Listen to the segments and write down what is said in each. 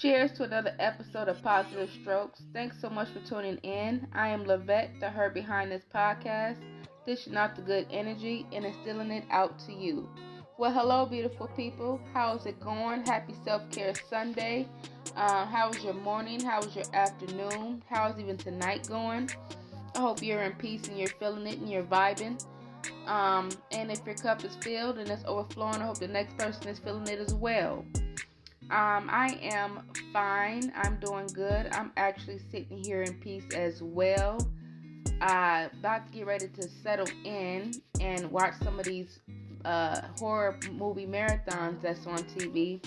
Cheers to another episode of Positive Strokes. Thanks so much for tuning in. I am Lavette, the her behind this podcast, dishing out the good energy and instilling it out to you. Well, hello, beautiful people. How's it going? Happy Self Care Sunday. Uh, how's your morning? How's your afternoon? How's even tonight going? I hope you're in peace and you're feeling it and you're vibing. Um, and if your cup is filled and it's overflowing, I hope the next person is feeling it as well. Um, I am fine. I'm doing good. I'm actually sitting here in peace as well. Uh, about to get ready to settle in and watch some of these uh, horror movie marathons that's on TV.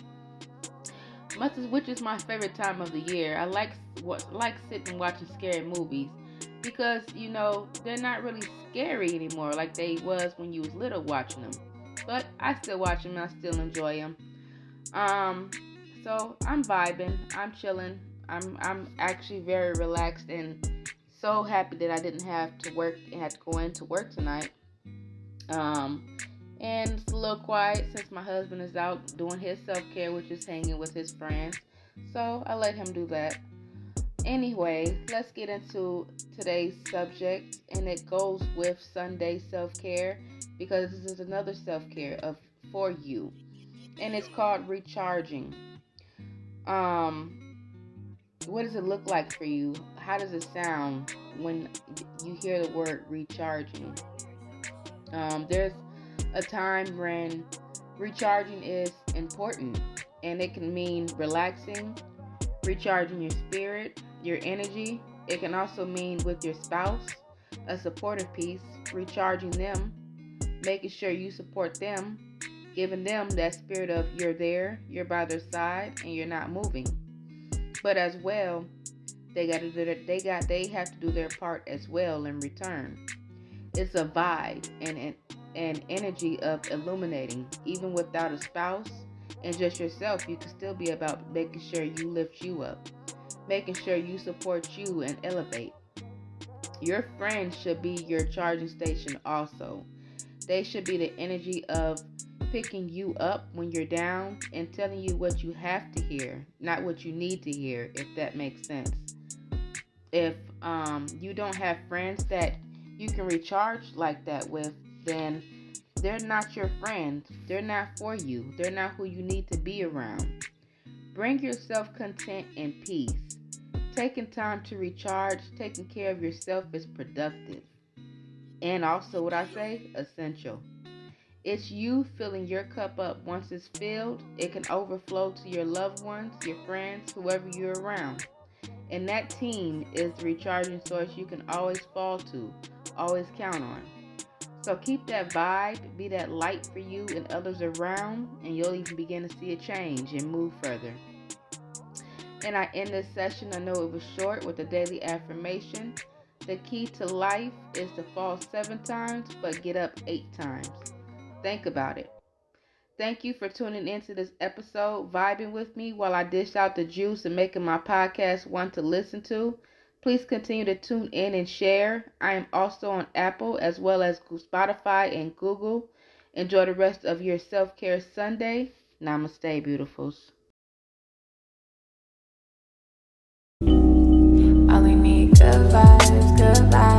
Which is my favorite time of the year. I like what like sitting watching scary movies because you know they're not really scary anymore like they was when you was little watching them. But I still watch them. I still enjoy them. Um, so I'm vibing. I'm chilling. I'm I'm actually very relaxed and so happy that I didn't have to work and had to go into work tonight. Um, and it's a little quiet since my husband is out doing his self care, which is hanging with his friends. So I let him do that. Anyway, let's get into today's subject, and it goes with Sunday self care because this is another self care of for you, and it's called recharging um what does it look like for you? How does it sound when you hear the word recharging? Um, there's a time when recharging is important and it can mean relaxing recharging your spirit your energy. It can also mean with your spouse a supportive piece recharging them making sure you support them giving them that spirit of you're there, you're by their side, and you're not moving. But as well, they got to do their, they got they have to do their part as well in return. It's a vibe and an, an energy of illuminating, even without a spouse and just yourself. You can still be about making sure you lift you up, making sure you support you and elevate. Your friends should be your charging station also. They should be the energy of picking you up when you're down and telling you what you have to hear, not what you need to hear, if that makes sense. If um, you don't have friends that you can recharge like that with, then they're not your friends. They're not for you. They're not who you need to be around. Bring yourself content and peace. Taking time to recharge, taking care of yourself is productive. And also, what I say, essential. It's you filling your cup up. Once it's filled, it can overflow to your loved ones, your friends, whoever you're around. And that team is the recharging source you can always fall to, always count on. So keep that vibe, be that light for you and others around, and you'll even begin to see a change and move further. And I end this session, I know it was short, with a daily affirmation. The key to life is to fall seven times, but get up eight times. Think about it. Thank you for tuning into this episode, vibing with me while I dish out the juice and making my podcast one to listen to. Please continue to tune in and share. I am also on Apple as well as Spotify and Google. Enjoy the rest of your self care Sunday. Namaste, beautifuls. Vibes,